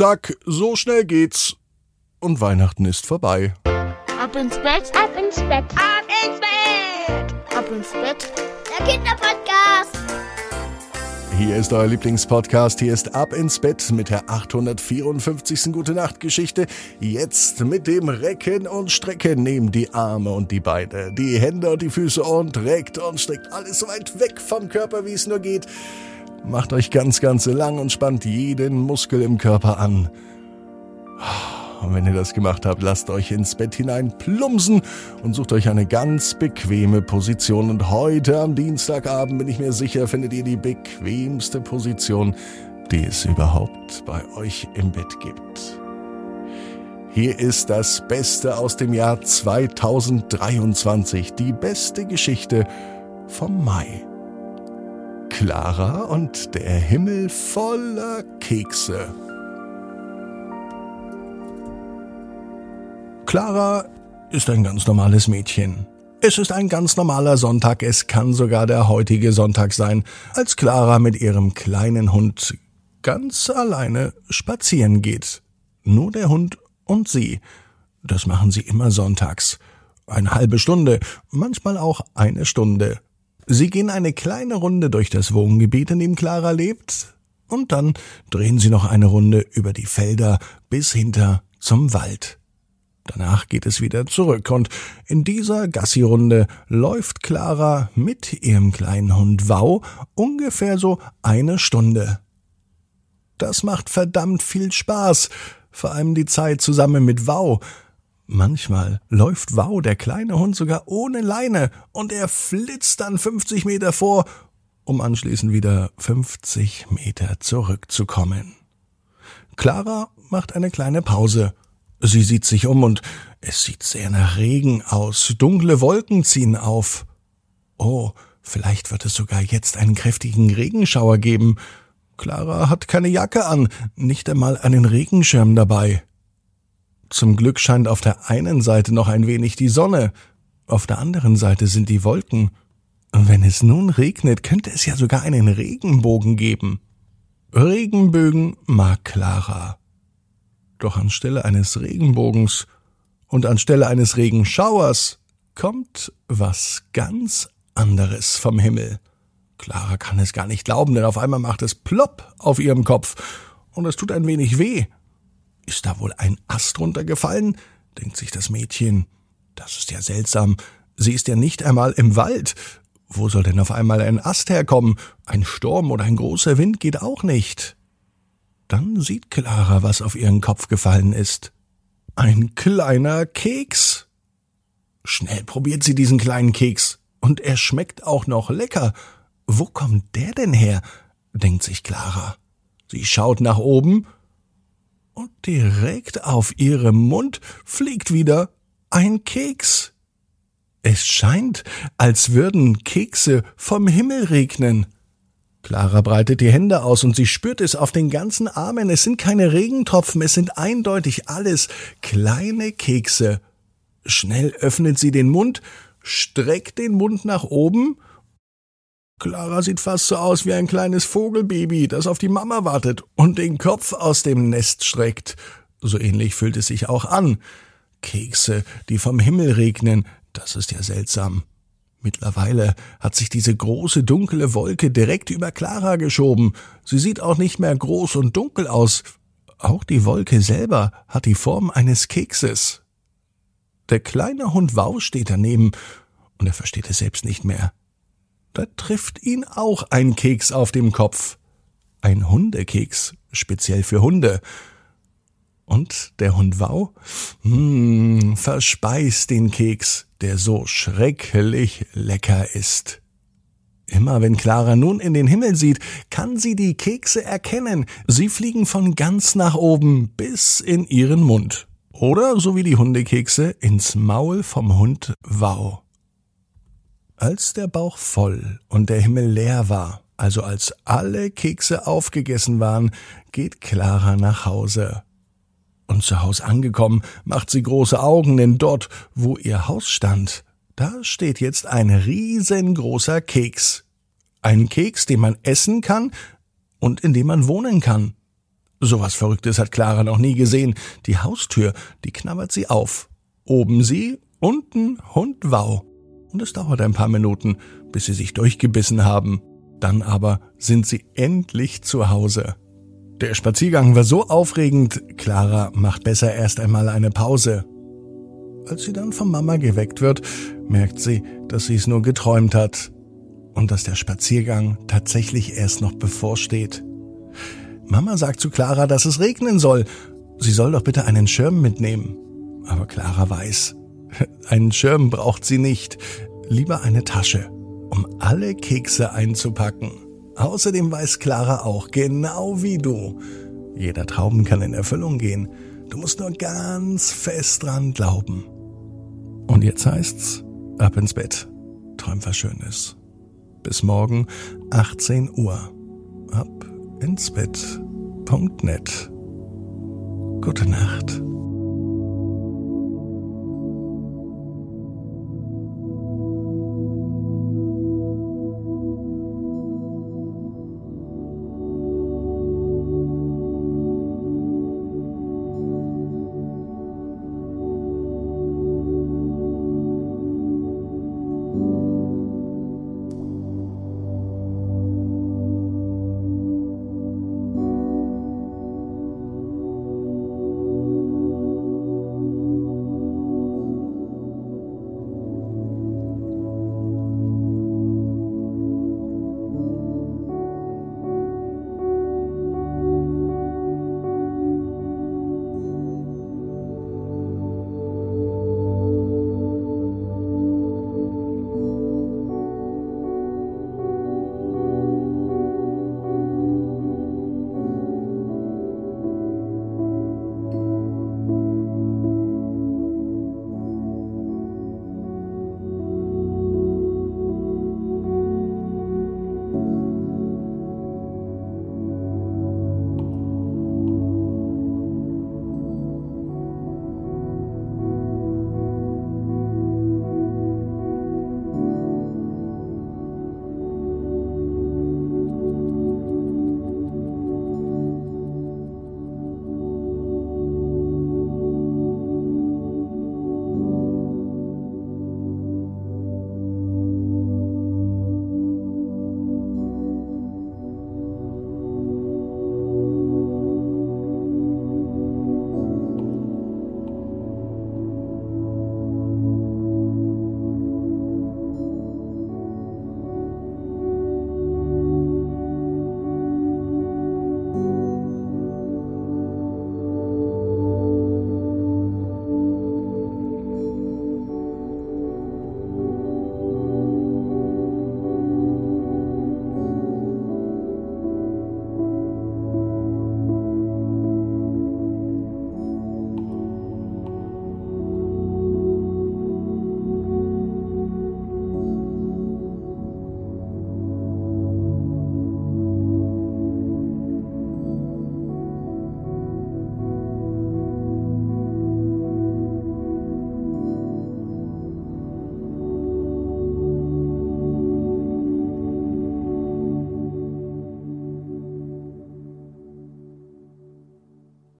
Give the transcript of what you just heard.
zack, so schnell geht's. Und Weihnachten ist vorbei. Ab ins Bett, ab ins Bett, ab ins Bett, ab ins Bett. Der Kinderpodcast. Hier ist euer Lieblingspodcast. Hier ist Ab ins Bett mit der 854. Gute Nacht Geschichte. Jetzt mit dem Recken und Strecken. Nehmt die Arme und die Beine, die Hände und die Füße und reckt und streckt alles so weit weg vom Körper, wie es nur geht. Macht euch ganz, ganz lang und spannt jeden Muskel im Körper an. Und wenn ihr das gemacht habt, lasst euch ins Bett hinein plumpsen und sucht euch eine ganz bequeme Position. Und heute am Dienstagabend bin ich mir sicher, findet ihr die bequemste Position, die es überhaupt bei euch im Bett gibt. Hier ist das Beste aus dem Jahr 2023, die beste Geschichte vom Mai. Clara und der Himmel voller Kekse. Clara ist ein ganz normales Mädchen. Es ist ein ganz normaler Sonntag, es kann sogar der heutige Sonntag sein, als Clara mit ihrem kleinen Hund ganz alleine spazieren geht. Nur der Hund und sie. Das machen sie immer sonntags. Eine halbe Stunde, manchmal auch eine Stunde. Sie gehen eine kleine Runde durch das Wohngebiet, in dem Clara lebt, und dann drehen sie noch eine Runde über die Felder bis hinter zum Wald. Danach geht es wieder zurück und in dieser Gassi-Runde läuft Clara mit ihrem kleinen Hund Wow ungefähr so eine Stunde. Das macht verdammt viel Spaß, vor allem die Zeit zusammen mit Wow. Manchmal läuft Wow, der kleine Hund, sogar ohne Leine und er flitzt dann 50 Meter vor, um anschließend wieder 50 Meter zurückzukommen. Clara macht eine kleine Pause Sie sieht sich um und es sieht sehr nach Regen aus. Dunkle Wolken ziehen auf. Oh, vielleicht wird es sogar jetzt einen kräftigen Regenschauer geben. Clara hat keine Jacke an, nicht einmal einen Regenschirm dabei. Zum Glück scheint auf der einen Seite noch ein wenig die Sonne, auf der anderen Seite sind die Wolken. Wenn es nun regnet, könnte es ja sogar einen Regenbogen geben. Regenbögen mag Clara. Doch anstelle eines Regenbogens und anstelle eines Regenschauers kommt was ganz anderes vom Himmel. Clara kann es gar nicht glauben, denn auf einmal macht es plopp auf ihrem Kopf und es tut ein wenig weh. Ist da wohl ein Ast runtergefallen? denkt sich das Mädchen. Das ist ja seltsam. Sie ist ja nicht einmal im Wald. Wo soll denn auf einmal ein Ast herkommen? Ein Sturm oder ein großer Wind geht auch nicht. Dann sieht Clara, was auf ihren Kopf gefallen ist. Ein kleiner Keks. Schnell probiert sie diesen kleinen Keks. Und er schmeckt auch noch lecker. Wo kommt der denn her? denkt sich Clara. Sie schaut nach oben und direkt auf ihrem Mund fliegt wieder ein Keks. Es scheint, als würden Kekse vom Himmel regnen. Clara breitet die Hände aus und sie spürt es auf den ganzen Armen. Es sind keine Regentropfen, es sind eindeutig alles kleine Kekse. Schnell öffnet sie den Mund, streckt den Mund nach oben. Clara sieht fast so aus wie ein kleines Vogelbaby, das auf die Mama wartet und den Kopf aus dem Nest streckt. So ähnlich fühlt es sich auch an. Kekse, die vom Himmel regnen, das ist ja seltsam. Mittlerweile hat sich diese große dunkle Wolke direkt über Clara geschoben. Sie sieht auch nicht mehr groß und dunkel aus. Auch die Wolke selber hat die Form eines Kekses. Der kleine Hund Wow steht daneben und er versteht es selbst nicht mehr. Da trifft ihn auch ein Keks auf dem Kopf. Ein Hundekeks, speziell für Hunde. Und der Hund Wow, hm, verspeist den Keks, der so schrecklich lecker ist. Immer wenn Clara nun in den Himmel sieht, kann sie die Kekse erkennen. Sie fliegen von ganz nach oben bis in ihren Mund. Oder, so wie die Hundekekse, ins Maul vom Hund Wow. Als der Bauch voll und der Himmel leer war, also als alle Kekse aufgegessen waren, geht Clara nach Hause. Und zu Haus angekommen, macht sie große Augen, denn dort, wo ihr Haus stand, da steht jetzt ein riesengroßer Keks. Ein Keks, den man essen kann und in dem man wohnen kann. Sowas Verrücktes hat Clara noch nie gesehen. Die Haustür, die knabbert sie auf. Oben sie, unten Hund Wow. Und es dauert ein paar Minuten, bis sie sich durchgebissen haben. Dann aber sind sie endlich zu Hause. Der Spaziergang war so aufregend, Clara macht besser erst einmal eine Pause. Als sie dann von Mama geweckt wird, merkt sie, dass sie es nur geträumt hat und dass der Spaziergang tatsächlich erst noch bevorsteht. Mama sagt zu Clara, dass es regnen soll. Sie soll doch bitte einen Schirm mitnehmen. Aber Clara weiß, einen Schirm braucht sie nicht, lieber eine Tasche, um alle Kekse einzupacken. Außerdem weiß Clara auch, genau wie du, jeder Traum kann in Erfüllung gehen. Du musst nur ganz fest dran glauben. Und jetzt heißt's, ab ins Bett. Träum was Schönes. Bis morgen, 18 Uhr. Ab ins Bett.net. Gute Nacht.